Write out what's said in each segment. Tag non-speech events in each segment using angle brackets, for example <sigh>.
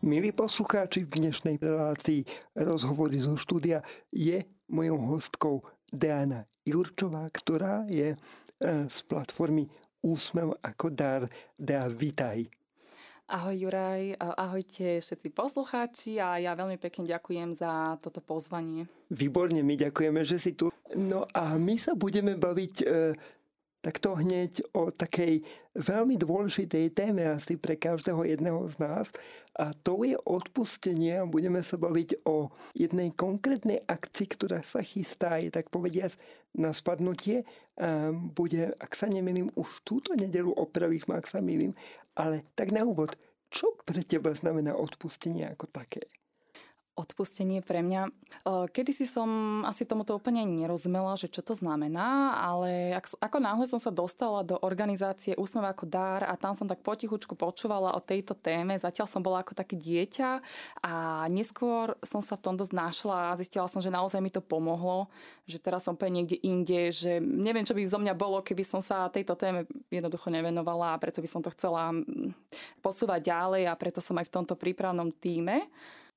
Milí poslucháči, v dnešnej relácii rozhovory zo štúdia je mojou hostkou Diana Jurčová, ktorá je e, z platformy Úsmev ako dar. Dea, vítaj. Ahoj Juraj, ahojte všetci poslucháči a ja veľmi pekne ďakujem za toto pozvanie. Výborne, my ďakujeme, že si tu. No a my sa budeme baviť e, tak to hneď o takej veľmi dôležitej téme asi pre každého jedného z nás a to je odpustenie a budeme sa baviť o jednej konkrétnej akcii, ktorá sa chystá, je tak povediať na spadnutie. Bude, ak sa nemýlim, už túto nedelu opravíš ak sa milím, ale tak na úvod, čo pre teba znamená odpustenie ako také? Odpustenie pre mňa. Kedy si som asi tomuto úplne nerozumela, že čo to znamená, ale ako náhle som sa dostala do organizácie Úsmev ako dár a tam som tak potichučku počúvala o tejto téme, zatiaľ som bola ako také dieťa a neskôr som sa v tom dosť našla a zistila som, že naozaj mi to pomohlo, že teraz som úplne niekde inde, že neviem, čo by zo mňa bolo, keby som sa tejto téme jednoducho nevenovala a preto by som to chcela posúvať ďalej a preto som aj v tomto prípravnom týme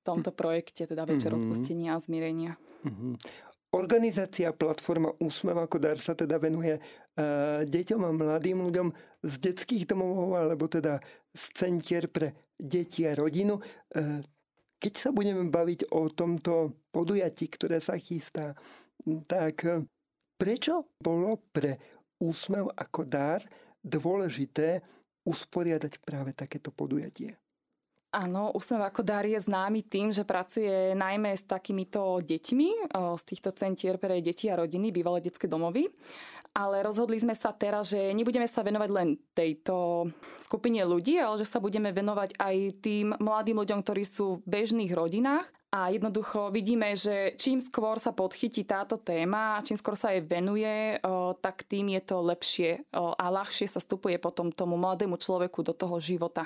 tomto projekte, teda Večer mm-hmm. odpustenia a zmierenia. Mm-hmm. Organizácia Platforma Úsmev ako dar sa teda venuje uh, deťom a mladým ľuďom z detských domov alebo teda z centier pre deti a rodinu. Uh, keď sa budeme baviť o tomto podujatí, ktoré sa chystá, tak uh, prečo bolo pre Úsmev ako dar dôležité usporiadať práve takéto podujatie? Áno, Úsmev ako dar je známy tým, že pracuje najmä s takýmito deťmi z týchto centier pre deti a rodiny, bývalé detské domovy. Ale rozhodli sme sa teraz, že nebudeme sa venovať len tejto skupine ľudí, ale že sa budeme venovať aj tým mladým ľuďom, ktorí sú v bežných rodinách. A jednoducho vidíme, že čím skôr sa podchytí táto téma, čím skôr sa jej venuje, tak tým je to lepšie a ľahšie sa stupuje potom tomu mladému človeku do toho života.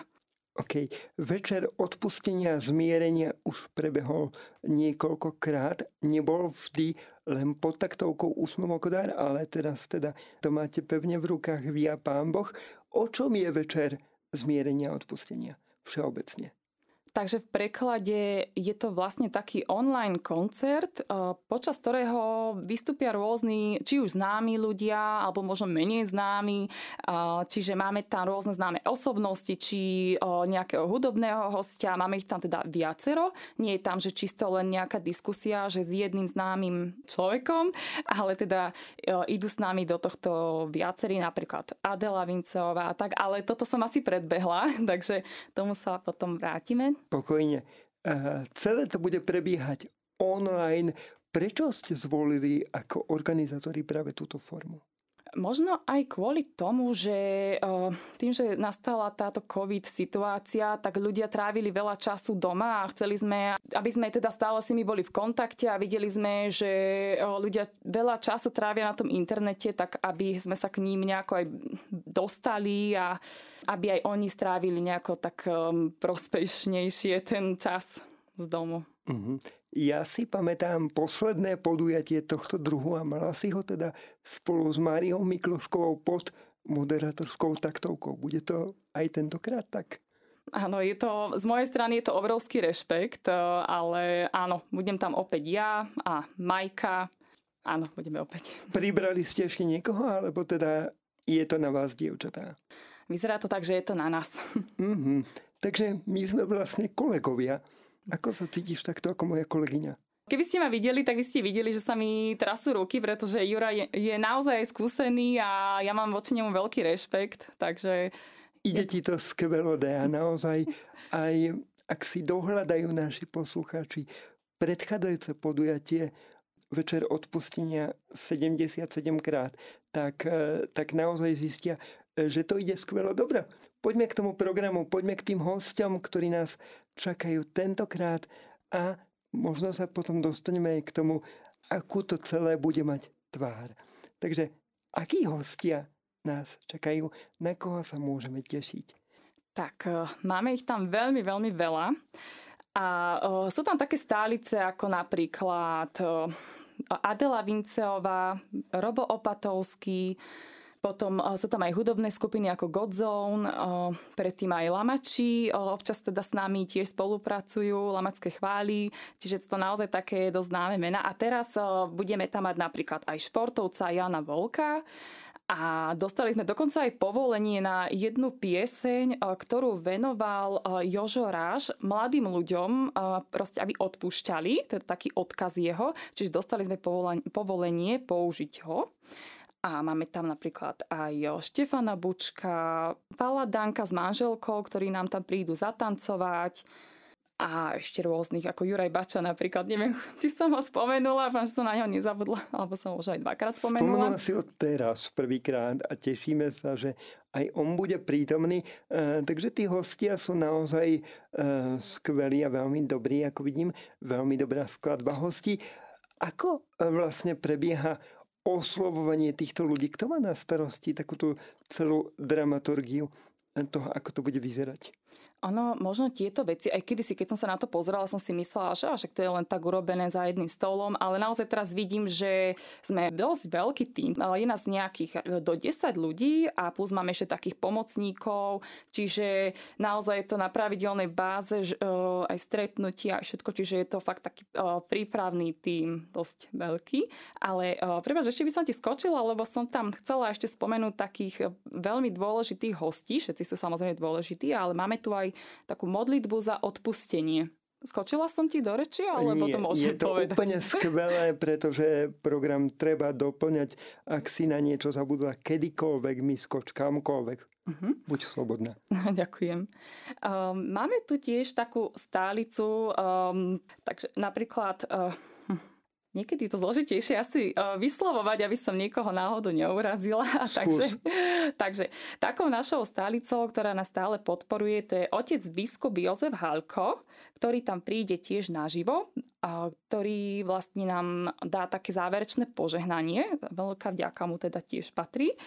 OK, večer odpustenia a zmierenia už prebehol niekoľkokrát. Nebol vždy len pod taktovkou úsmevokodár, ale teraz teda to máte pevne v rukách via Pán Boh. O čom je večer zmierenia a odpustenia všeobecne? Takže v preklade je to vlastne taký online koncert, eh, počas ktorého vystúpia rôzni, či už známi ľudia, alebo možno menej známi. Eh, čiže máme tam rôzne známe osobnosti, či eh, nejakého hudobného hostia. Máme ich tam teda viacero. Nie je tam, že čisto len nejaká diskusia, že s jedným známym človekom, ale teda idú s nami do tohto viacerí, napríklad Adela Vinceová a tak. Ale toto som asi predbehla, <laughs> takže tomu sa potom vrátime pokojne. Celé to bude prebiehať online. Prečo ste zvolili ako organizátori práve túto formu? Možno aj kvôli tomu, že tým, že nastala táto COVID situácia, tak ľudia trávili veľa času doma a chceli sme, aby sme teda stále s nimi boli v kontakte a videli sme, že ľudia veľa času trávia na tom internete, tak aby sme sa k ním nejako aj dostali a aby aj oni strávili nejako tak um, prospešnejšie ten čas z domu. Uh-huh. Ja si pamätám posledné podujatie tohto druhu a mala si ho teda spolu s Máriou Mikloškovou pod moderátorskou taktovkou. Bude to aj tentokrát tak? Áno, je to, z mojej strany je to obrovský rešpekt, uh, ale áno, budem tam opäť ja a Majka. Áno, budeme opäť. Pribrali ste ešte niekoho, alebo teda je to na vás, dievčatá? Vyzerá to tak, že je to na nás. Mm-hmm. Takže my sme vlastne kolegovia. Ako sa cítiš takto ako moja kolegyňa? Keby ste ma videli, tak by ste videli, že sa mi trasú ruky, pretože Jura je, je naozaj skúsený a ja mám voči nemu veľký rešpekt, takže... Ide ti to skvelo, a naozaj aj ak si dohľadajú naši poslucháči predchádzajúce podujatie Večer odpustenia 77 krát, tak, eh, tak naozaj zistia, že to ide skvelo. Dobre, poďme k tomu programu, poďme k tým hostom, ktorí nás čakajú tentokrát a možno sa potom dostaneme aj k tomu, akú to celé bude mať tvár. Takže akí hostia nás čakajú, na koho sa môžeme tešiť? Tak, e, máme ich tam veľmi, veľmi veľa. A e, sú tam také stálice ako napríklad e, Adela Vinceová, Robo Opatovský, Potom sú tam aj hudobné skupiny ako Godzone, predtým aj Lamači, občas teda s nami tiež spolupracujú, Lamačské chvály, čiže to naozaj také dosť známe mená. A teraz budeme tam mať napríklad aj športovca Jana Volka, a dostali sme dokonca aj povolenie na jednu pieseň, ktorú venoval Jožo Ráž mladým ľuďom, proste aby odpúšťali, je taký odkaz jeho, čiže dostali sme povolenie použiť ho. A máme tam napríklad aj Štefana Bučka, Pala Danka s manželkou, ktorí nám tam prídu zatancovať a ešte rôznych, ako Juraj Bača napríklad. Neviem, <laughs> či som ho spomenula, že som na neho nezabudla, alebo som ho už aj dvakrát spomenula. Spomenula si ho teraz prvýkrát a tešíme sa, že aj on bude prítomný. E, takže tí hostia sú naozaj e, skvelí a veľmi dobrí, ako vidím. Veľmi dobrá skladba hostí. Ako e, vlastne prebieha oslovovanie týchto ľudí? Kto má na starosti takúto celú dramaturgiu toho, ako to bude vyzerať? Ono, možno tieto veci, aj kedysi, keď som sa na to pozerala, som si myslela, že však to je len tak urobené za jedným stolom, ale naozaj teraz vidím, že sme dosť veľký tým. Je nás nejakých e, do 10 ľudí a plus máme ešte takých pomocníkov, čiže naozaj je to na pravidelnej báze e, aj stretnutia a všetko, čiže je to fakt taký e, prípravný tým dosť veľký. Ale prepáč, ešte by som ti skočila, lebo som tam chcela ešte spomenúť takých veľmi dôležitých hostí, všetci sú samozrejme dôležití, ale máme tu aj aj takú modlitbu za odpustenie. Skočila som ti do reči, alebo Nie, to môžem je to povedať? úplne <laughs> skvelé, pretože program treba doplňať, ak si na niečo zabudla kedykoľvek, mi skoč kamkoľvek. Uh-huh. Buď slobodná. <laughs> Ďakujem. Um, máme tu tiež takú stálicu, um, takže napríklad uh, Niekedy je to zložitejšie asi e, vyslovovať, aby som niekoho náhodou neurazila. <laughs> takže, takže takou našou stálicou, ktorá nás stále podporuje, to je otec biskup Jozef Halko, ktorý tam príde tiež naživo, a ktorý vlastne nám dá také záverečné požehnanie. Veľká vďaka mu teda tiež patrí.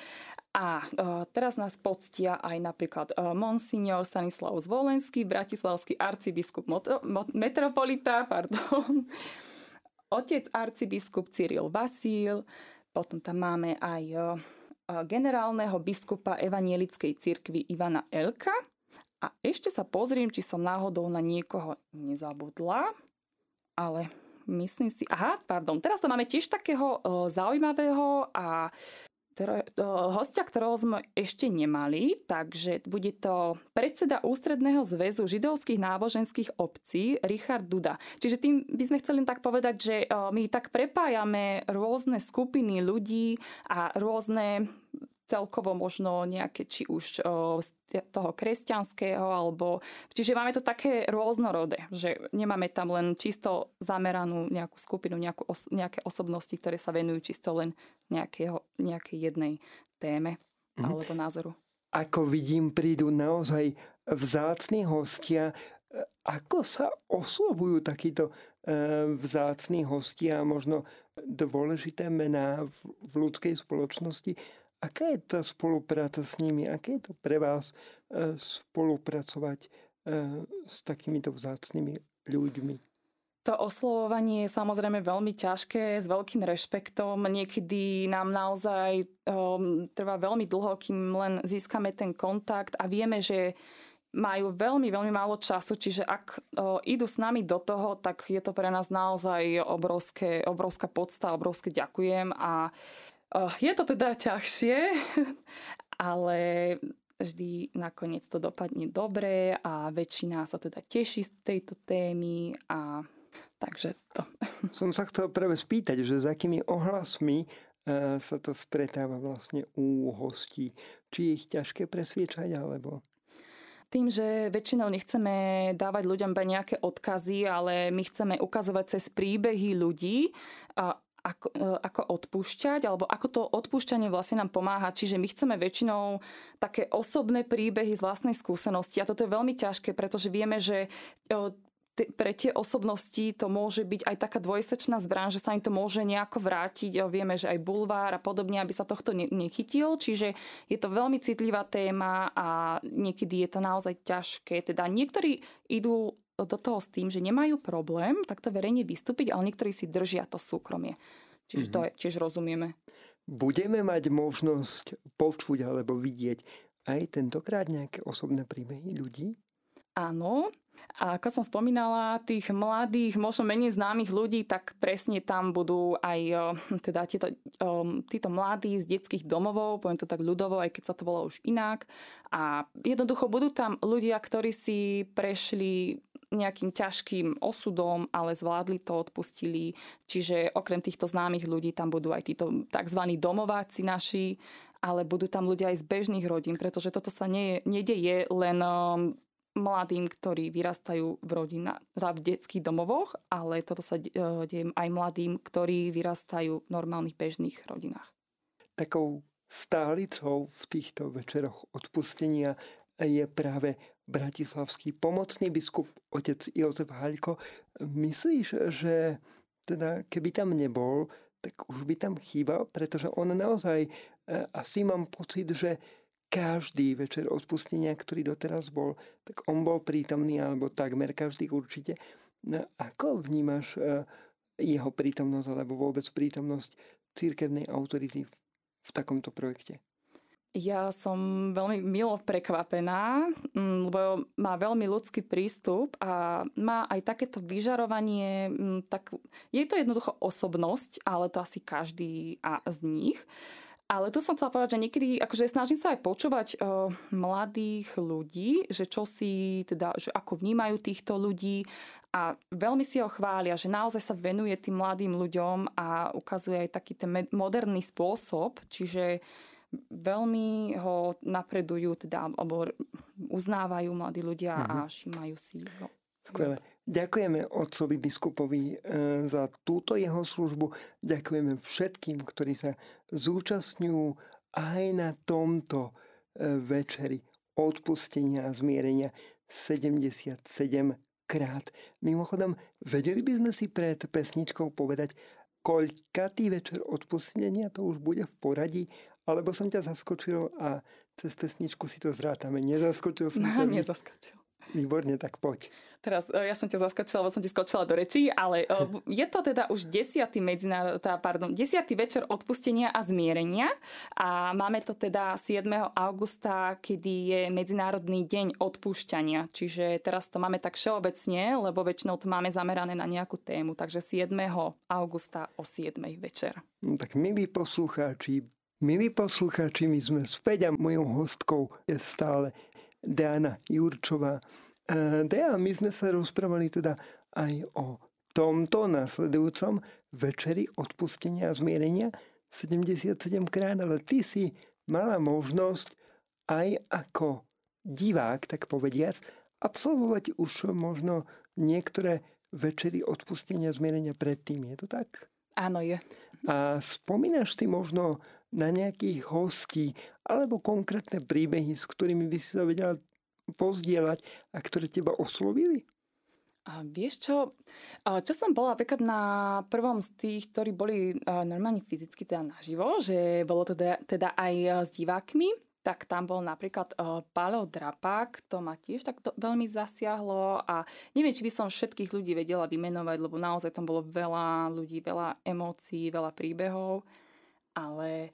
A e, teraz nás poctia aj napríklad e, monsignor Stanislav Zvolenský, bratislavský arcibiskup metropolita, pardon, otec arcibiskup Cyril Vasíl, potom tam máme aj generálneho biskupa Evanielickej cirkvi Ivana Elka. A ešte sa pozriem, či som náhodou na niekoho nezabudla, ale myslím si... Aha, pardon, teraz to máme tiež takého zaujímavého a hostia, ktorého sme ešte nemali, takže bude to predseda Ústredného zväzu židovských náboženských obcí Richard Duda. Čiže tým by sme chceli tak povedať, že my tak prepájame rôzne skupiny ľudí a rôzne celkovo možno nejaké, či už z toho kresťanského, alebo... Čiže máme to také rôznorodé, že nemáme tam len čisto zameranú nejakú skupinu, nejakú, os, nejaké osobnosti, ktoré sa venujú čisto len nejakého, nejakej jednej téme mm. alebo názoru. Ako vidím, prídu naozaj vzácni hostia. Ako sa oslovujú takíto e, vzácni hostia, možno dôležité mená v ľudskej spoločnosti? Aká je tá spolupráca s nimi? Aké je to pre vás e, spolupracovať e, s takýmito vzácnými ľuďmi? To oslovovanie je samozrejme veľmi ťažké, s veľkým rešpektom. Niekedy nám naozaj um, trvá veľmi dlho, kým len získame ten kontakt a vieme, že majú veľmi, veľmi málo času, čiže ak o, idú s nami do toho, tak je to pre nás naozaj obrovské, obrovská podsta, obrovské ďakujem a je to teda ťažšie, <laughs> ale vždy nakoniec to dopadne dobre a väčšina sa teda teší z tejto témy a takže to. <laughs> Som sa chcel práve spýtať, že s akými ohlasmi e, sa to stretáva vlastne u hostí. Či je ich ťažké presviečať, alebo... Tým, že väčšinou nechceme dávať ľuďom nejaké odkazy, ale my chceme ukazovať cez príbehy ľudí ako, e, ako odpúšťať, alebo ako to odpúšťanie vlastne nám pomáha. Čiže my chceme väčšinou také osobné príbehy z vlastnej skúsenosti a toto je veľmi ťažké, pretože vieme, že e, pre tie osobnosti to môže byť aj taká dvojsečná zbraň, že sa im to môže nejako vrátiť. E, vieme, že aj bulvár a podobne, aby sa tohto nechytil. Čiže je to veľmi citlivá téma a niekedy je to naozaj ťažké. Teda niektorí idú do toho s tým, že nemajú problém takto verejne vystúpiť, ale niektorí si držia to súkromie. Čiže mm-hmm. to je, tiež rozumieme. budeme mať možnosť počuť alebo vidieť aj tentokrát nejaké osobné príbehy ľudí? Áno, a ako som spomínala, tých mladých, možno menej známych ľudí, tak presne tam budú aj teda tieto, um, títo mladí z detských domovov, poviem to tak ľudovo, aj keď sa to volá už inak. A jednoducho budú tam ľudia, ktorí si prešli nejakým ťažkým osudom, ale zvládli to, odpustili. Čiže okrem týchto známych ľudí tam budú aj títo tzv. domováci naši, ale budú tam ľudia aj z bežných rodín, pretože toto sa nie, nedeje len um, mladým, ktorí vyrastajú v rodinách, teda v detských domovoch, ale toto sa deje aj mladým, ktorí vyrastajú v normálnych bežných rodinách. Takou stálicou v týchto večeroch odpustenia je práve bratislavský pomocný biskup otec Jozef Haľko. Myslíš, že teda keby tam nebol, tak už by tam chýbal, pretože on naozaj, e, asi mám pocit, že každý večer odpustenia, ktorý doteraz bol, tak on bol prítomný, alebo takmer každý určite. No, ako vnímaš e, jeho prítomnosť, alebo vôbec prítomnosť církevnej autority v, takomto projekte? Ja som veľmi milo prekvapená, mm, lebo má veľmi ľudský prístup a má aj takéto vyžarovanie. Mm, tak je to jednoducho osobnosť, ale to asi každý a z nich. Ale tu som chcela povedať, že niekedy akože snažím sa aj počúvať uh, mladých ľudí, že čo si, teda, že ako vnímajú týchto ľudí a veľmi si ho chvália, že naozaj sa venuje tým mladým ľuďom a ukazuje aj taký ten moderný spôsob, čiže veľmi ho napredujú, teda, alebo uznávajú mladí ľudia mm-hmm. a mhm. všímajú si ho. Skvelé. Ďakujeme otcovi biskupovi e, za túto jeho službu. Ďakujeme všetkým, ktorí sa zúčastňujú aj na tomto e, večeri odpustenia a zmierenia 77 krát. Mimochodom, vedeli by sme si pred pesničkou povedať, koľkatý večer odpustenia to už bude v poradí, alebo som ťa zaskočil a cez pesničku si to zrátame. Nezaskočil som no, <laughs> ťa. Nezaskočil. Výborne, tak poď. Teraz, e, ja som ťa zaskočila, lebo som ti skočila do rečí, ale e, je to teda už desiatý, medzinárod, pardon, desiatý večer odpustenia a zmierenia a máme to teda 7. augusta, kedy je Medzinárodný deň odpúšťania. Čiže teraz to máme tak všeobecne, lebo väčšinou to máme zamerané na nejakú tému. Takže 7. augusta o 7. večer. No, tak milí poslucháči, milí poslucháči, my sme späť a mojou hostkou je stále Diana Jurčová. E, Dea, my sme sa rozprávali teda aj o tomto nasledujúcom večeri odpustenia a zmierenia 77 krát, ale ty si mala možnosť aj ako divák, tak povediac, absolvovať už možno niektoré večery odpustenia a zmierenia predtým. Je to tak? Áno, je. A spomínaš si možno na nejakých hostí alebo konkrétne príbehy, s ktorými by si sa vedela pozdieľať a ktoré teba oslovili? A vieš čo, čo som bola napríklad na prvom z tých, ktorí boli normálne fyzicky teda naživo, že bolo to teda, teda aj s divákmi, tak tam bol napríklad uh, Páľo Drapák, to ma tiež tak veľmi zasiahlo a neviem, či by som všetkých ľudí vedela vymenovať, lebo naozaj tam bolo veľa ľudí, veľa emócií, veľa príbehov, ale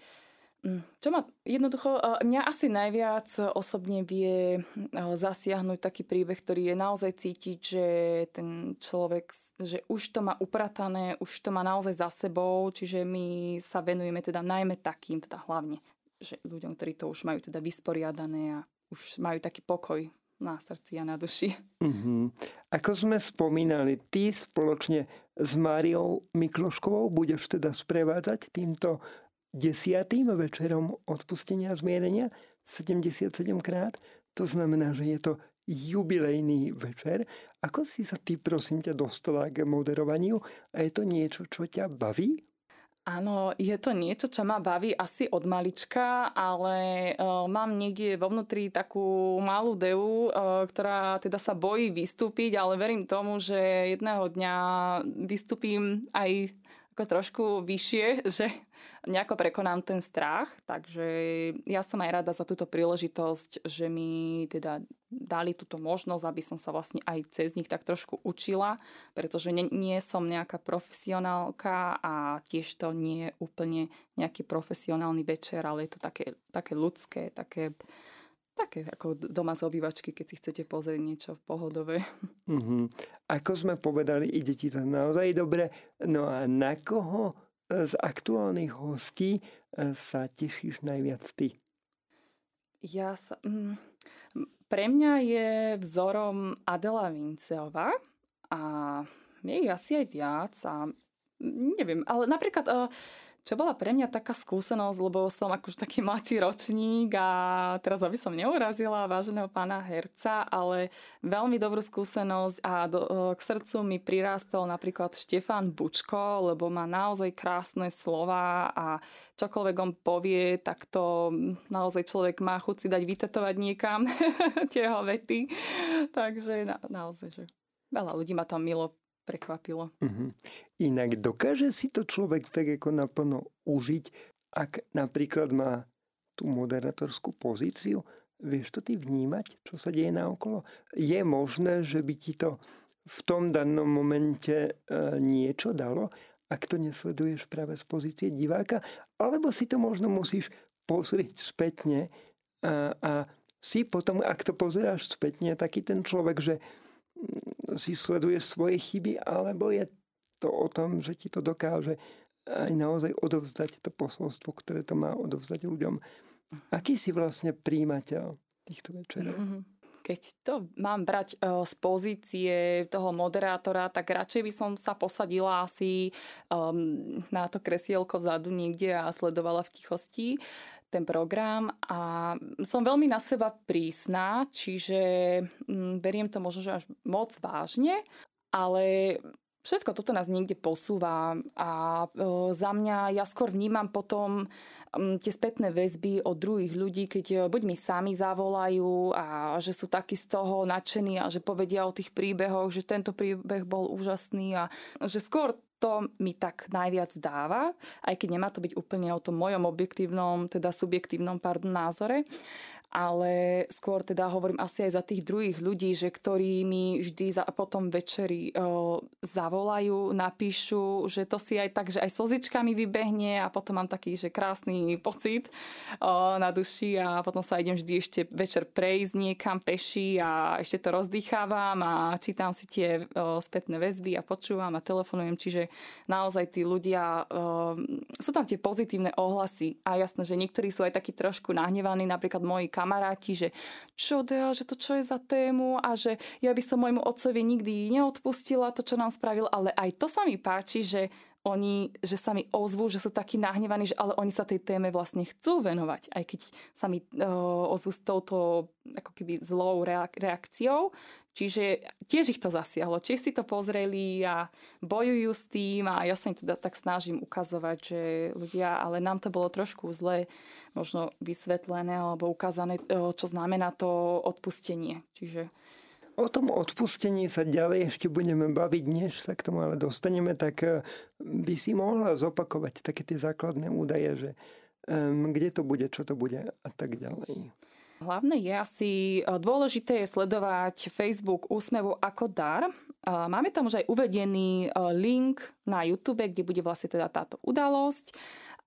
mm, čo ma jednoducho, mňa asi najviac osobne vie zasiahnuť taký príbeh, ktorý je naozaj cítiť, že ten človek, že už to má upratané, už to má naozaj za sebou, čiže my sa venujeme teda najmä takým, teda hlavne že ľuďom, ktorí to už majú teda vysporiadané a už majú taký pokoj na srdci a na duši. Mm-hmm. Ako sme spomínali, ty spoločne s Máriou Mikloškovou budeš teda sprevádzať týmto desiatým večerom odpustenia a zmierenia 77 krát. To znamená, že je to jubilejný večer. Ako si sa ty, prosím ťa, dostala k moderovaniu? A je to niečo, čo ťa baví? Áno, je to niečo, čo ma baví asi od malička, ale uh, mám niekde vo vnútri takú malú devu, uh, ktorá teda sa bojí vystúpiť, ale verím tomu, že jedného dňa vystúpim aj ako trošku vyššie, <laughs> že nejako prekonám ten strach. Takže ja som aj rada za túto príležitosť, že mi teda dali túto možnosť, aby som sa vlastne aj cez nich tak trošku učila, pretože nie, nie som nejaká profesionálka a tiež to nie je úplne nejaký profesionálny večer, ale je to také, také ľudské, také Také ako doma z obývačky, keď si chcete pozrieť niečo pohodové. Mm-hmm. Ako sme povedali, ide ti to naozaj dobre. No a na koho z aktuálnych hostí e, sa tešíš najviac ty? Ja sa... Mm, pre mňa je vzorom Adela Vinceová a je asi aj viac a neviem, ale napríklad... Uh, čo bola pre mňa taká skúsenosť, lebo som akože taký mladší ročník a teraz aby som neurazila váženého pána herca, ale veľmi dobrú skúsenosť a do, k srdcu mi prirástol napríklad Štefan Bučko, lebo má naozaj krásne slova a čokoľvek on povie, tak to naozaj človek má chuť si dať vytetovať niekam <laughs> tie jeho vety. Takže na, naozaj, že veľa ľudí ma tam milo prekvapilo. Uh-huh. Inak dokáže si to človek tak ako naplno užiť, ak napríklad má tú moderatorskú pozíciu, vieš to ty vnímať, čo sa deje naokolo? Je možné, že by ti to v tom danom momente e, niečo dalo, ak to nesleduješ práve z pozície diváka, alebo si to možno musíš pozrieť spätne a, a si potom, ak to pozeráš spätne, taký ten človek, že si sleduješ svoje chyby, alebo je to o tom, že ti to dokáže aj naozaj odovzdať to posolstvo, ktoré to má odovzdať ľuďom. Aký si vlastne príjimateľ týchto večerov? Mm-hmm. Keď to mám brať e, z pozície toho moderátora, tak radšej by som sa posadila asi um, na to kresielko vzadu niekde a sledovala v tichosti ten program a som veľmi na seba prísna, čiže mm, beriem to možno, že až moc vážne, ale všetko toto nás niekde posúva a za mňa ja skôr vnímam potom mm, tie spätné väzby od druhých ľudí, keď e, buď mi sami zavolajú a že sú takí z toho nadšení a že povedia o tých príbehoch, že tento príbeh bol úžasný a že skôr to mi tak najviac dáva, aj keď nemá to byť úplne o tom mojom objektívnom, teda subjektívnom pardon, názore. Ale skôr teda hovorím asi aj za tých druhých ľudí, že ktorí mi vždy za, potom večeri o, zavolajú, napíšu, že to si aj tak, že aj slzičkami vybehne a potom mám taký, že krásny pocit o, na duši a potom sa idem vždy ešte večer prejsť niekam peši a ešte to rozdýchávam a čítam si tie o, spätné väzby a počúvam a telefonujem, čiže naozaj tí ľudia, o, sú tam tie pozitívne ohlasy a jasné, že niektorí sú aj takí trošku nahnevaní, napríklad moji kamaráti, že čo Dea, že to čo je za tému a že ja by som môjmu otcovi nikdy neodpustila to, čo nám spravil, ale aj to sa mi páči, že oni, že sa mi ozvú, že sú takí nahnevaní, že ale oni sa tej téme vlastne chcú venovať, aj keď sa mi uh, ozvú s touto ako keby zlou reakciou, Čiže tiež ich to zasiahlo, tiež si to pozreli a bojujú s tým a ja sa im teda tak snažím ukazovať, že ľudia, ale nám to bolo trošku zle možno vysvetlené alebo ukázané, e, čo znamená to odpustenie. Čiže O tom odpustení sa ďalej ešte budeme baviť, než sa k tomu ale dostaneme, tak e, by si mohla zopakovať také tie základné údaje, že um, kde to bude, čo to bude a tak ďalej. Hlavné je asi e, dôležité je sledovať Facebook Úsmevu ako dar. Máme tam už aj uvedený e, link na YouTube, kde bude vlastne teda táto udalosť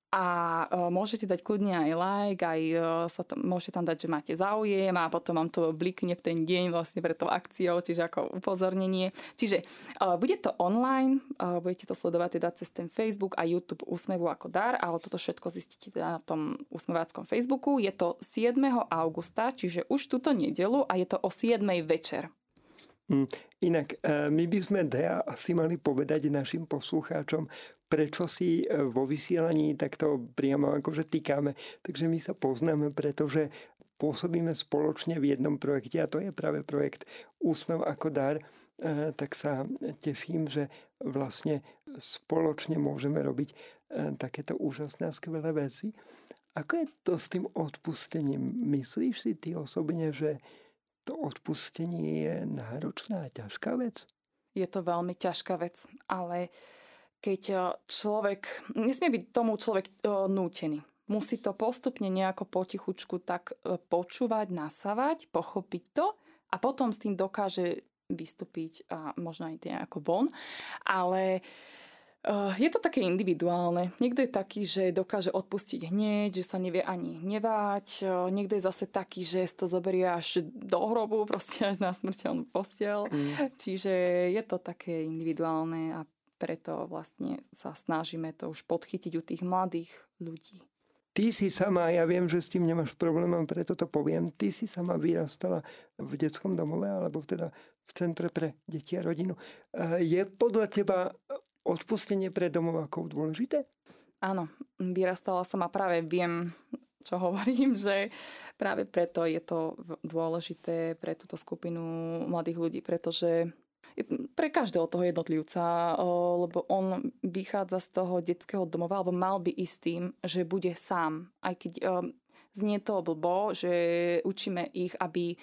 a uh, môžete dať kľudne aj like, aj uh, sa tam, môžete tam dať, že máte záujem a potom vám to blikne v ten deň vlastne pre tou akciou, čiže ako upozornenie. Čiže uh, bude to online, uh, budete to sledovať teda cez ten Facebook a YouTube Úsmevu ako dar, ale toto všetko zistíte teda na tom úsmeváckom Facebooku. Je to 7. augusta, čiže už túto nedelu a je to o 7. večer. Hm, inak my by sme Dea asi mali povedať našim poslucháčom, prečo si e, vo vysielaní takto priamo akože týkame. Takže my sa poznáme, pretože pôsobíme spoločne v jednom projekte a to je práve projekt Úsmev ako dar, e, tak sa teším, že vlastne spoločne môžeme robiť e, takéto úžasné a skvelé veci. Ako je to s tým odpustením? Myslíš si ty osobne, že to odpustenie je náročná a ťažká vec? Je to veľmi ťažká vec, ale keď e, človek, nesmie byť tomu človek nútený. Musí to postupne nejako potichučku tak počúvať, nasávať, pochopiť to a potom s tým dokáže vystúpiť a možno aj nejako von. Ale je to také individuálne. Niekto je taký, že dokáže odpustiť hneď, že sa nevie ani hnevať. Niekto je zase taký, že to zoberie až do hrobu, <laughs> proste až na smrteľnú postiel. Mm. Čiže je to také individuálne a preto vlastne sa snažíme to už podchytiť u tých mladých ľudí. Ty si sama, ja viem, že s tým nemáš problém, preto to poviem, ty si sama vyrastala v detskom domove, alebo teda v Centre pre deti a rodinu. Uh, je podľa teba odpustenie pre domovákov dôležité? Áno, vyrastala som a práve viem, čo hovorím, <laughs> že práve preto je to dôležité pre túto skupinu mladých ľudí, pretože pre každého toho jednotlivca, lebo on vychádza z toho detského domova, alebo mal by ísť tým, že bude sám. Aj keď znie to blbo, že učíme ich, aby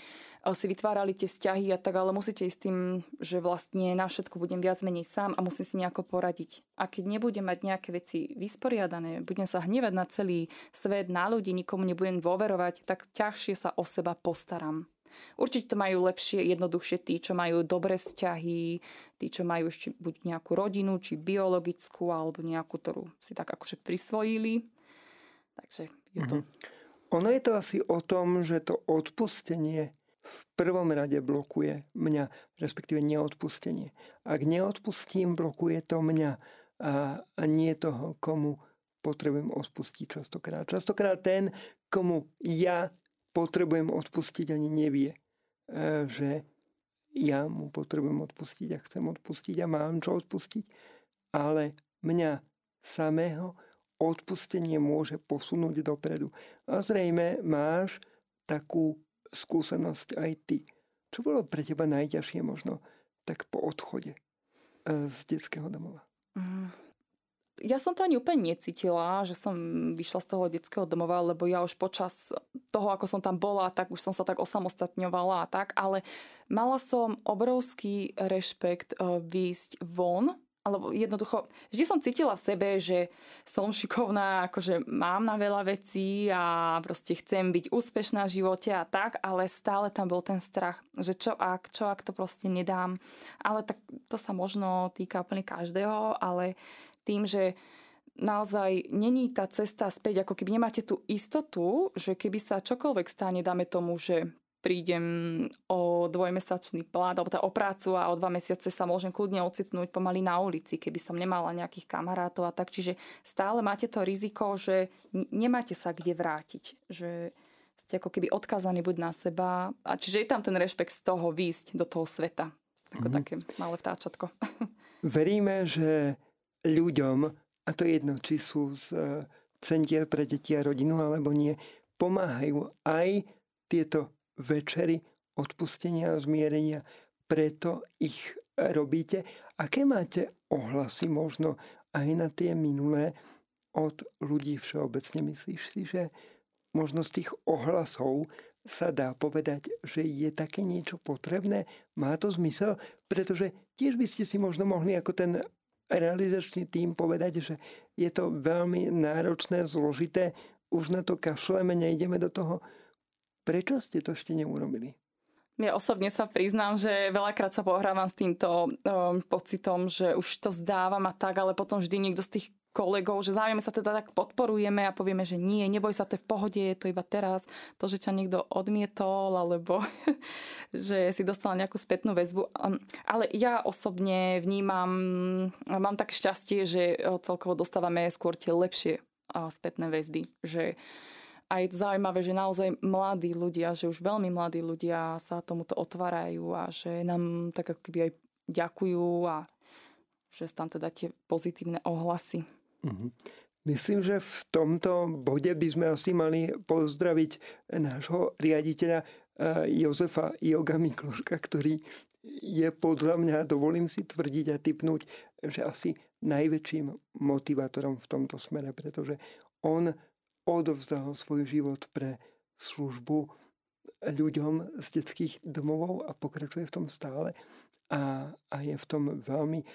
si vytvárali tie vzťahy a tak, ale musíte ísť tým, že vlastne na všetko budem viac menej sám a musím si nejako poradiť. A keď nebudem mať nejaké veci vysporiadané, budem sa hnevať na celý svet, na ľudí, nikomu nebudem dôverovať, tak ťažšie sa o seba postaram. Určite to majú lepšie, jednoduchšie tí, čo majú dobré vzťahy, tí, čo majú ešte buď nejakú rodinu, či biologickú, alebo nejakú, ktorú si tak akože prisvojili. Takže je to... Mm-hmm. Ono je to asi o tom, že to odpustenie v prvom rade blokuje mňa, respektíve neodpustenie. Ak neodpustím, blokuje to mňa a nie toho, komu potrebujem odpustiť častokrát. Častokrát ten, komu ja potrebujem odpustiť, ani nevie, e, že ja mu potrebujem odpustiť a chcem odpustiť a mám čo odpustiť. Ale mňa samého odpustenie môže posunúť dopredu. A zrejme máš takú skúsenosť aj ty. Čo bolo pre teba najťažšie možno tak po odchode e, z detského domova? Mm. Ja som to ani úplne necítila, že som vyšla z toho detského domova, lebo ja už počas toho, ako som tam bola, tak už som sa tak osamostatňovala a tak, ale mala som obrovský rešpekt e, výjsť von alebo jednoducho, vždy som cítila v sebe, že som šikovná, akože mám na veľa vecí a proste chcem byť úspešná v živote a tak, ale stále tam bol ten strach, že čo ak, čo ak to proste nedám. Ale tak to sa možno týka úplne každého, ale tým, že naozaj není tá cesta späť, ako keby nemáte tú istotu, že keby sa čokoľvek stane, dáme tomu, že prídem o dvojmesačný plát alebo tá o prácu a o dva mesiace sa môžem kľudne ocitnúť pomaly na ulici, keby som nemala nejakých kamarátov a tak. Čiže stále máte to riziko, že nemáte sa kde vrátiť. Že ste ako keby odkázaní buď na seba. A čiže je tam ten rešpekt z toho výjsť do toho sveta. Ako mm-hmm. také malé vtáčatko. <laughs> Veríme, že ľuďom, a to je jedno, či sú z e, centier pre deti a rodinu alebo nie, pomáhajú aj tieto večery odpustenia a zmierenia. Preto ich robíte. Aké máte ohlasy možno aj na tie minulé od ľudí všeobecne? Myslíš si, že možno z tých ohlasov sa dá povedať, že je také niečo potrebné? Má to zmysel? Pretože tiež by ste si možno mohli ako ten realizačný tým povedať, že je to veľmi náročné, zložité, už na to kašleme, nejdeme do toho Prečo ste to ešte neurobili? Ja osobne sa priznám, že veľakrát sa pohrávam s týmto um, pocitom, že už to zdávam a tak, ale potom vždy niekto z tých kolegov, že zájme sa teda tak podporujeme a povieme, že nie, neboj sa, to je v pohode, je to iba teraz. To, že ťa niekto odmietol, alebo <laughs> že si dostala nejakú spätnú väzbu. Ale ja osobne vnímam, mám tak šťastie, že celkovo dostávame skôr tie lepšie spätné väzby. Že a je zaujímavé, že naozaj mladí ľudia, že už veľmi mladí ľudia sa tomuto otvárajú a že nám tak ako keby aj ďakujú a že tam teda tie pozitívne ohlasy. Mm-hmm. Myslím, že v tomto bode by sme asi mali pozdraviť nášho riaditeľa eh, Jozefa Joga Mikloška, ktorý je podľa mňa, dovolím si tvrdiť a typnúť, že asi najväčším motivátorom v tomto smere, pretože on odovzdal svoj život pre službu ľuďom z detských domovov a pokračuje v tom stále a, a je v tom veľmi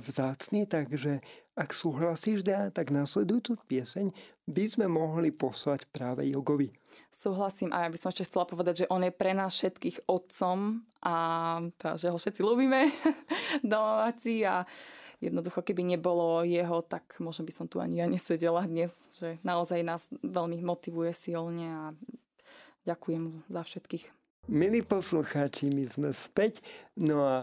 vzácný, takže ak súhlasíš, Dea, tak následujúcu pieseň by sme mohli poslať práve Jogovi. Súhlasím a ja by som ešte chcela povedať, že on je pre nás všetkých otcom a tá, že ho všetci ľúbime <laughs> domáci a jednoducho, keby nebolo jeho, tak možno by som tu ani ja nesedela dnes, že naozaj nás veľmi motivuje silne a ďakujem za všetkých. Milí poslucháči, my sme späť, no a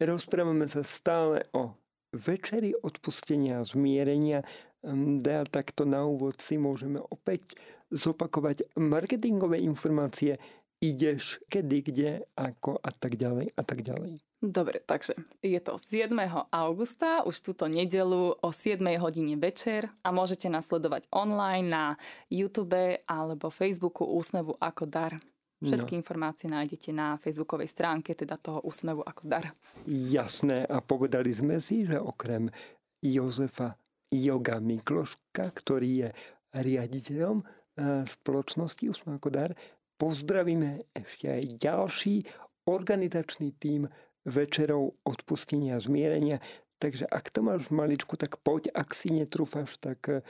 rozprávame sa stále o večeri odpustenia a zmierenia. Hm, Dea, takto na úvod si môžeme opäť zopakovať marketingové informácie, ideš kedy, kde, ako a tak ďalej a tak ďalej. Dobre, takže je to 7. augusta, už túto nedelu o 7. hodine večer a môžete nás sledovať online na YouTube alebo Facebooku Úsmevu ako dar. Všetky no. informácie nájdete na facebookovej stránke, teda toho Úsmevu ako dar. Jasné a povedali sme si, že okrem Jozefa Joga Mikloška, ktorý je riaditeľom eh, spoločnosti Úsmev ako dar, pozdravíme ešte aj ďalší organizačný tím večerov odpustenia a zmierenia. Takže ak to máš maličku, tak poď, ak si netrúfaš, tak, eh,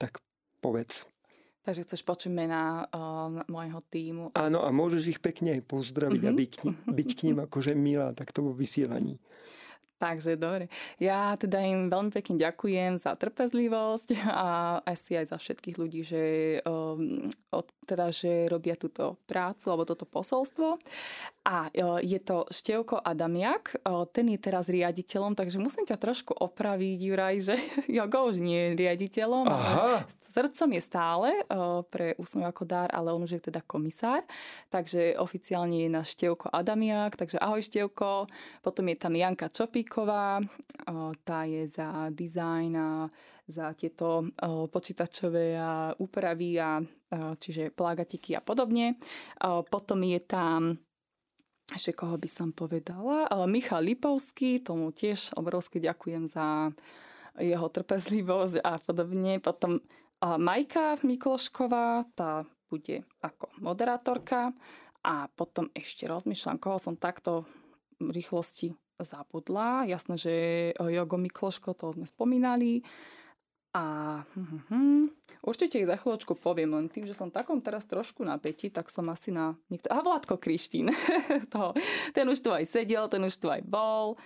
tak povedz. Takže chceš počuť mená uh, môjho týmu. Áno, a môžeš ich pekne pozdraviť mm-hmm. a byť k, ním, byť k ním akože milá, tak to vo vysielaní. Takže dobre. Ja teda im veľmi pekne ďakujem za trpezlivosť a asi aj za všetkých ľudí, že, um, od, teda, že robia túto prácu alebo toto posolstvo. A uh, je to Števko Adamiak, uh, ten je teraz riaditeľom, takže musím ťa trošku opraviť, Juraj, že <laughs> Jogo už nie je riaditeľom. Aha. Srdcom je stále uh, pre úsmev ako dár, ale on už je teda komisár. Takže oficiálne je na Števko Adamiak, takže ahoj Števko. Potom je tam Janka Čopík, Števková, tá je za dizajn a za tieto počítačové úpravy a čiže plagatiky a podobne. Potom je tam ešte koho by som povedala, Michal Lipovský, tomu tiež obrovsky ďakujem za jeho trpezlivosť a podobne. Potom Majka Miklošková, tá bude ako moderátorka a potom ešte rozmýšľam, koho som takto v rýchlosti zabudla. Jasné, že Jogo Mikloško, to sme spomínali. A hm, hm, určite ich za chvíľočku poviem, len tým, že som takom teraz trošku napätí, tak som asi na niekto... A Vládko Krištín, <laughs> to, ten už tu aj sedel, ten už tu aj bol.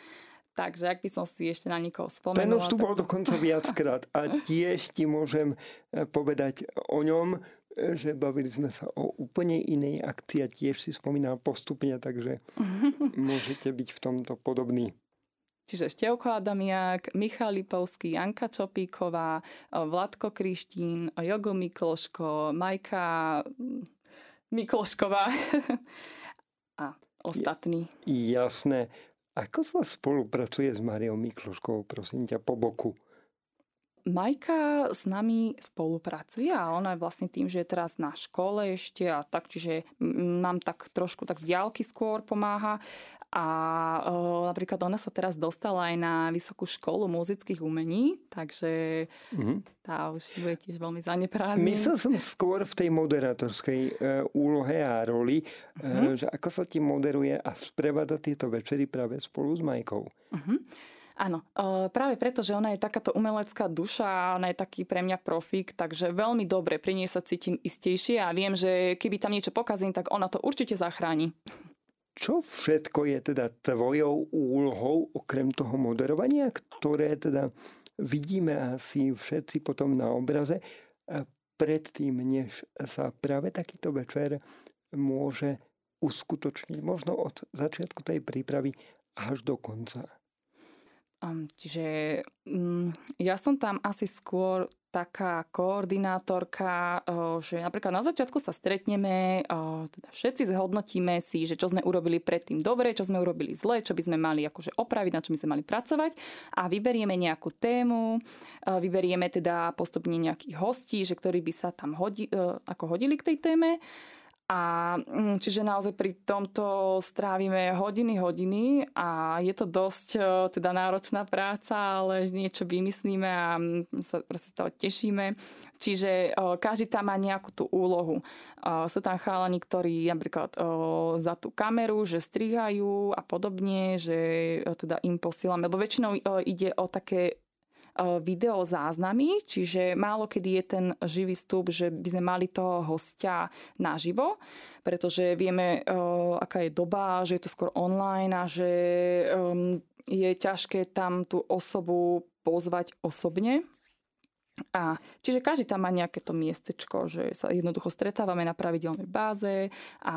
Takže ak by som si ešte na niekoho spomenula... Ten už tu bol dokonca viackrát a tiež ti môžem eh, povedať o ňom, že bavili sme sa o úplne inej akcii a tiež si spomínal postupne, takže <laughs> môžete byť v tomto podobný. Čiže Števko Adamiak, Michal Lipovský, Janka Čopíková, Vladko Krištín, Jogo Mikloško, Majka Miklošková <laughs> a ostatní. Jasné. Ako sa spolupracuje s Mariou Mikloškovou, prosím ťa, po boku? Majka s nami spolupracuje a ona je vlastne tým, že je teraz na škole ešte a tak, čiže nám tak trošku tak z diálky skôr pomáha. A o, napríklad ona sa teraz dostala aj na Vysokú školu muzických umení, takže mm-hmm. tá už bude tiež veľmi zaneprázdnená. Myslel som skôr v tej moderátorskej e, úlohe a roli, mm-hmm. e, že ako sa ti moderuje a sprevada tieto večery práve spolu s Majkou. Mm-hmm. Áno, práve preto, že ona je takáto umelecká duša, ona je taký pre mňa profík, takže veľmi dobre pri nej sa cítim istejšie a viem, že keby tam niečo pokazím, tak ona to určite zachráni. Čo všetko je teda tvojou úlohou, okrem toho moderovania, ktoré teda vidíme asi všetci potom na obraze, predtým, než sa práve takýto večer môže uskutočniť, možno od začiatku tej prípravy až do konca? Čiže mm, ja som tam asi skôr taká koordinátorka, že napríklad na začiatku sa stretneme, teda všetci zhodnotíme si, že čo sme urobili predtým dobre, čo sme urobili zle, čo by sme mali akože opraviť, na čo by sme mali pracovať. A vyberieme nejakú tému, vyberieme teda postupne nejakých hostí, že ktorí by sa tam hodi, ako hodili k tej téme A mm, čiže naozaj pri tomto strávime hodiny, hodiny a je to dosť e, teda náročná práca, ale niečo vymyslíme a mm, sa proste z toho tešíme. Čiže e, každý tam má nejakú tú úlohu. E, sú tam chalani, ktorí napríklad za tú kameru, že strihajú a podobne, že teda im posílame, lebo väčšinou ide o také video záznamy, čiže málo kedy je ten živý vstup, že by sme mali toho hostia naživo, pretože vieme, aká je doba, že je to skôr online a že je ťažké tam tú osobu pozvať osobne, a čiže každý tam má nejaké to miestečko, že sa jednoducho stretávame na pravidelnej báze a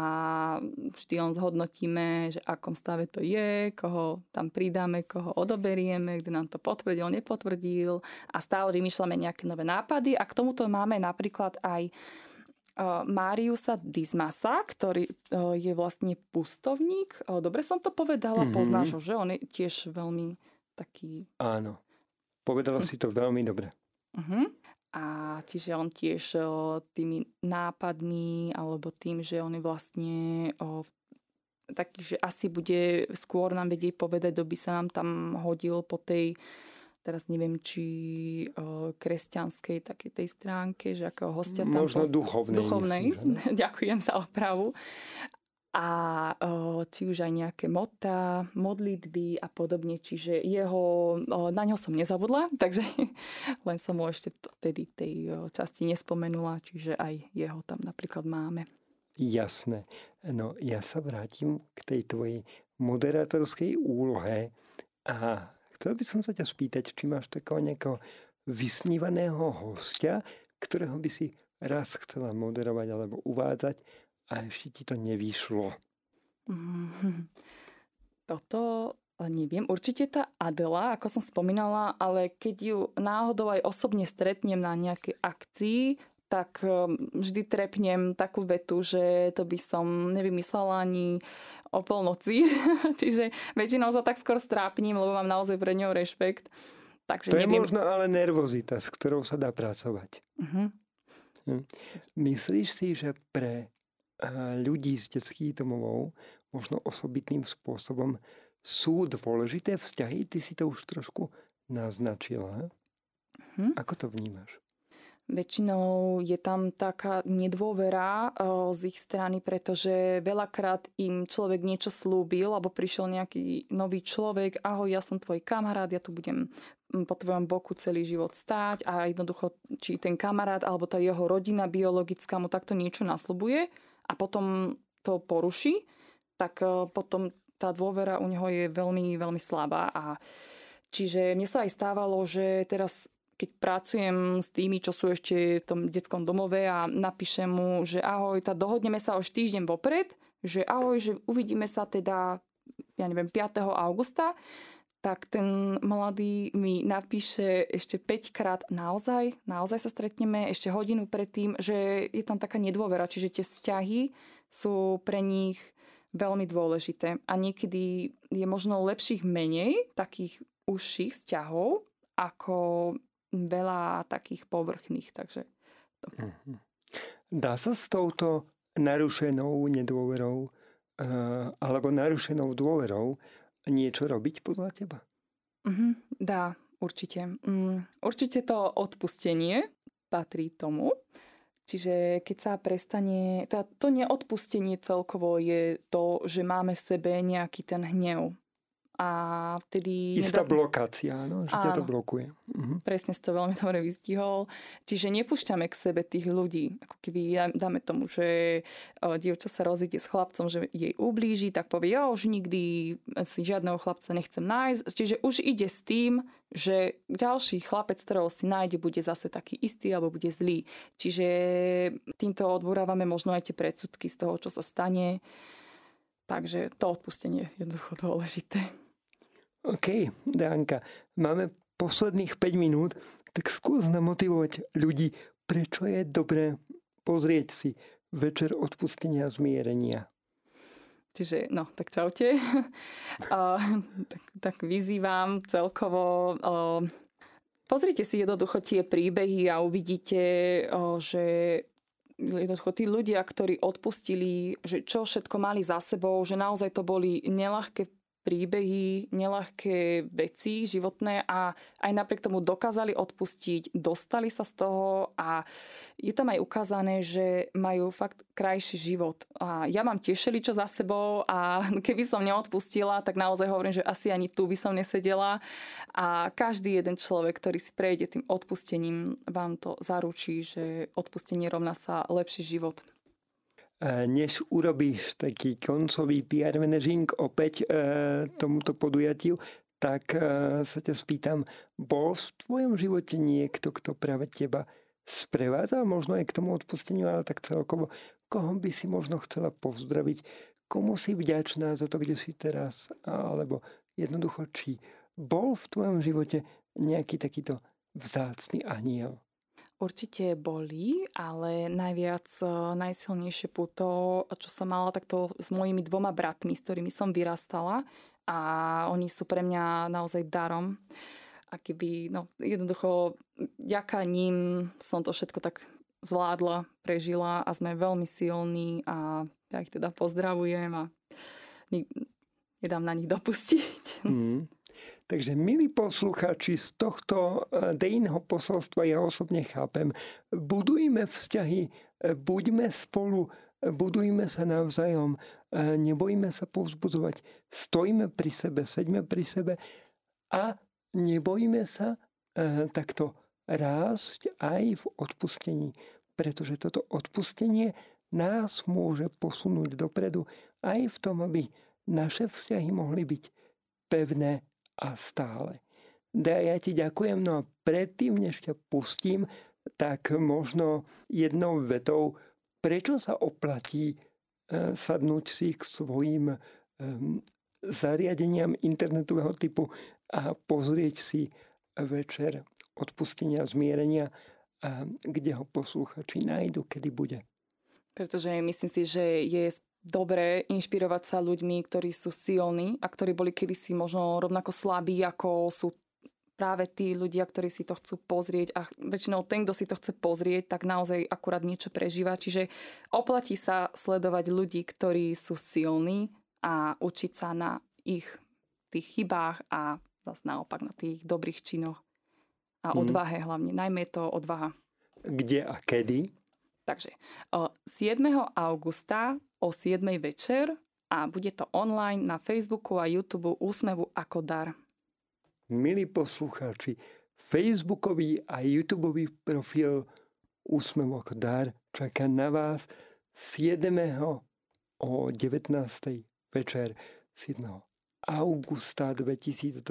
vždy len zhodnotíme, že akom stave to je, koho tam pridáme, koho odoberieme, kto nám to potvrdil, nepotvrdil a stále vymýšľame nejaké nové nápady a k tomuto máme napríklad aj Máriusa Dismasa, ktorý je vlastne pustovník. Dobre som to povedala, mm-hmm. poznáš ho, že? On je tiež veľmi taký... Áno, povedala si to veľmi dobre. Uh-huh. A čiže on tiež o, tými nápadmi alebo tým, že on je vlastne o, taký, že asi bude skôr nám vedieť povedať, kto by sa nám tam hodil po tej teraz neviem, či o, kresťanskej takej tej stránke, že ako hostia tam... Možno post... duchovnej. Duchovnej, myslím, <laughs> ďakujem za opravu a či už aj nejaké mota, modlitby a podobne. Čiže jeho, na ňo som nezabudla, <laughs> takže len som ho ešte vtedy tej časti nespomenula, čiže aj jeho tam napríklad máme. Jasné. No ja sa vrátim k tej tvojej moderátorskej úlohe a chcel by som sa ťa spýtať, či máš takého nejakého vysnívaného hostia, ktorého by si raz chcela moderovať alebo uvádzať a ešte ti to nevyšlo? <laughs> Toto neviem. Určite tá Adela, ako som spomínala, ale keď ju náhodou aj osobne stretnem na nejakej akcii, tak um, vždy trepnem takú vetu, že to by som nevymyslela ani o polnoci. <laughs> Čiže väčšinou sa tak skôr strápnim, lebo mám naozaj pre ňou rešpekt. Takže to neviem. je možno ale nervozita, s ktorou sa dá pracovať. Uh-huh. Myslíš si, že pre ľudí z detských domovov možno osobitným spôsobom sú dôležité vzťahy? Ty si to už trošku naznačila. Hm? Ako to vnímaš? Väčšinou je tam taká nedôvera z ich strany, pretože veľakrát im človek niečo slúbil, alebo prišiel nejaký nový človek, ahoj, ja som tvoj kamarát, ja tu budem po tvojom boku celý život stáť a jednoducho, či ten kamarát alebo tá jeho rodina biologická mu takto niečo nasľubuje a potom to poruší, tak e, potom tá dôvera u neho je veľmi, veľmi slabá. A čiže mne sa aj stávalo, že teraz keď pracujem s tými, čo sú ešte v tom detskom domove a napíšem mu, že ahoj, tá dohodneme sa už týždeň vopred, že ahoj, že uvidíme sa teda, ja neviem, 5. augusta, tak ten mladý mi napíše ešte 5 krát naozaj, naozaj sa stretneme ešte hodinu predtým, že je tam taká nedôvera, čiže tie vzťahy sú pre nich veľmi dôležité. A niekedy je možno lepších menej takých užších vzťahov ako veľa takých povrchných. Takže to. Mhm. Dá sa s touto narušenou nedôverou uh, alebo narušenou dôverou niečo robiť podľa teba? Mm-hmm, dá, určite. Mm, určite to odpustenie patrí tomu. Čiže keď sa prestane, to, to neodpustenie celkovo je to, že máme v sebe nejaký ten hnev a vtedy... Istá nedo... blokácia, áno, že áno, ťa to blokuje. Mhm. Presne si to veľmi dobre vystihol. Čiže nepúšťame k sebe tých ľudí. Ako keby dáme tomu, že dievča sa rozíde s chlapcom, že jej ublíži, tak povie, ja už nikdy si žiadneho chlapca nechcem nájsť. Čiže už ide s tým, že ďalší chlapec, ktorého si nájde, bude zase taký istý alebo bude zlý. Čiže týmto odborávame možno aj tie predsudky z toho, čo sa stane. Takže to odpustenie je jednoducho dôležité. OK, Danka, máme posledných 5 minút, tak skús nám motivovať ľudí, prečo je dobré pozrieť si večer odpustenia a zmierenia. Čiže, no, tak čaute. <laughs> tak, tak vyzývam celkovo. pozrite si jednoducho tie príbehy a uvidíte, že jednoducho tí ľudia, ktorí odpustili, že čo všetko mali za sebou, že naozaj to boli nelahké príbehy, nelahké veci životné a aj napriek tomu dokázali odpustiť, dostali sa z toho a je tam aj ukázané, že majú fakt krajší život. A ja mám tiež čo za sebou a <laughs> keby som neodpustila, tak naozaj hovorím, že asi ani tu by som nesedela a každý jeden človek, ktorý si prejde tým odpustením, vám to zaručí, že odpustenie rovná sa lepší život než urobíš taký koncový PR managing opäť e, tomuto podujatiu, tak e, sa ťa spýtam, bol v tvojom živote niekto, kto práve teba sprevádzal? Možno aj k tomu odpusteniu, ale tak celkovo, koho by si možno chcela pozdraviť, komu si vďačná za to, kde si teraz, alebo jednoducho, či bol v tvojom živote nejaký takýto vzácný aniel? Určite boli, ale najviac, e, najsilnejšie puto, čo som mala takto s mojimi dvoma bratmi, s ktorými som vyrastala a oni sú pre mňa naozaj darom. A keby, no jednoducho, ďaká ním som to všetko tak zvládla, prežila a sme veľmi silní a ja ich teda pozdravujem a nedám na nich dopustiť. Mm. Takže milí poslucháči, z tohto e, dejného posolstva ja osobne chápem, budujme vzťahy, e, buďme spolu, e, budujme sa navzájom, nebojíme sa povzbudzovať, stojíme pri sebe, seďme pri sebe a nebojíme sa takto rásť aj v odpustení, pretože toto odpustenie nás môže posunúť dopredu aj v tom, aby naše vzťahy mohli byť pevné a stále. Da, ja ti ďakujem, no a predtým, než ťa pustím, tak možno jednou vetou, prečo sa oplatí e, sadnúť si k svojim e, zariadeniam internetového typu a pozrieť si večer odpustenia zmierenia, a kde ho poslúchači nájdu, kedy bude. Pretože myslím si, že je dobré inšpirovať sa ľuďmi, ktorí sú silní a ktorí boli kedysi možno rovnako slabí, ako sú práve tí ľudia, ktorí si to chcú pozrieť a väčšinou ten, kto si to chce pozrieť, tak naozaj akurát niečo prežíva. Čiže oplatí sa sledovať ľudí, ktorí sú silní a učiť sa na ich tých chybách a zase naopak na tých dobrých činoch a mhm. odvahe hlavne. Najmä je to odvaha. Kde a kedy? Takže 7. augusta o 7. večer a bude to online na Facebooku a YouTube Úsmevu ako dar. Milí poslucháči, Facebookový a YouTubeový profil Úsmevu ako dar čaká na vás 7. o 19. večer 7. augusta 2022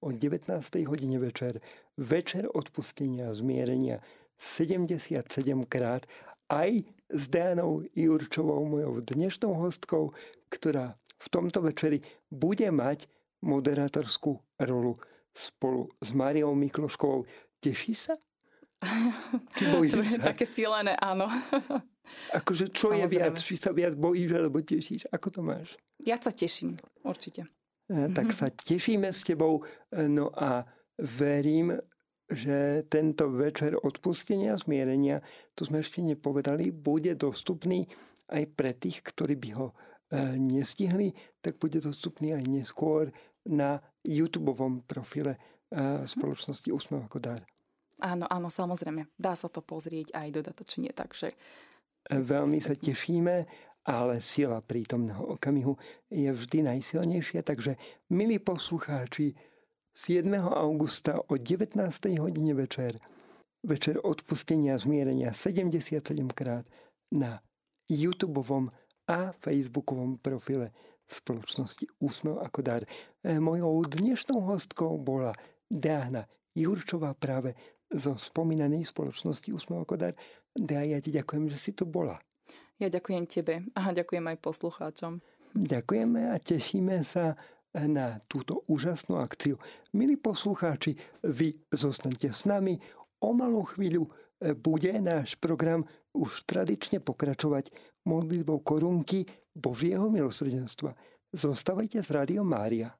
o 19. hodine večer večer odpustenia a zmierenia 77 krát aj s Dianou Jurčovou, mojou dnešnou hostkou, ktorá v tomto večeri bude mať moderátorskú rolu spolu s Mariou Mikloškovou. Teší sa? <laughs> Či bojíš sa? Také silené, áno. Akože čo Samozrejme. je viac? Či sa viac bojíš alebo tešíš? Ako to máš? Ja sa teším, určite. E, tak sa tešíme s tebou. E, no a verím, že tento večer odpustenia a zmierenia, to sme ešte nepovedali, bude dostupný aj pre tých, ktorí by ho e, nestihli, tak bude dostupný aj neskôr na YouTube profile e, spoločnosti Úsmev ako dar. Áno, áno, samozrejme. Dá sa to pozrieť aj dodatočne, takže... E, veľmi sa tešíme, ale sila prítomného okamihu je vždy najsilnejšia, takže milí poslucháči, 7. augusta o 19. hodine večer, večer odpustenia a zmierenia 77 krát na YouTube a Facebookovom profile spoločnosti Úsmev ako dar. E, mojou dnešnou hostkou bola Diana Jurčová práve zo spomínanej spoločnosti Úsmev ako dar. Diana, ja ti ďakujem, že si tu bola. Ja ďakujem tebe a ďakujem aj poslucháčom. Ďakujeme a tešíme sa na túto úžasnú akciu. Milí poslucháči, vy zostanete s nami. O malú chvíľu e, bude náš program už tradične pokračovať modlitbou korunky Božieho milosrdenstva. Zostávajte s Rádiom Mária.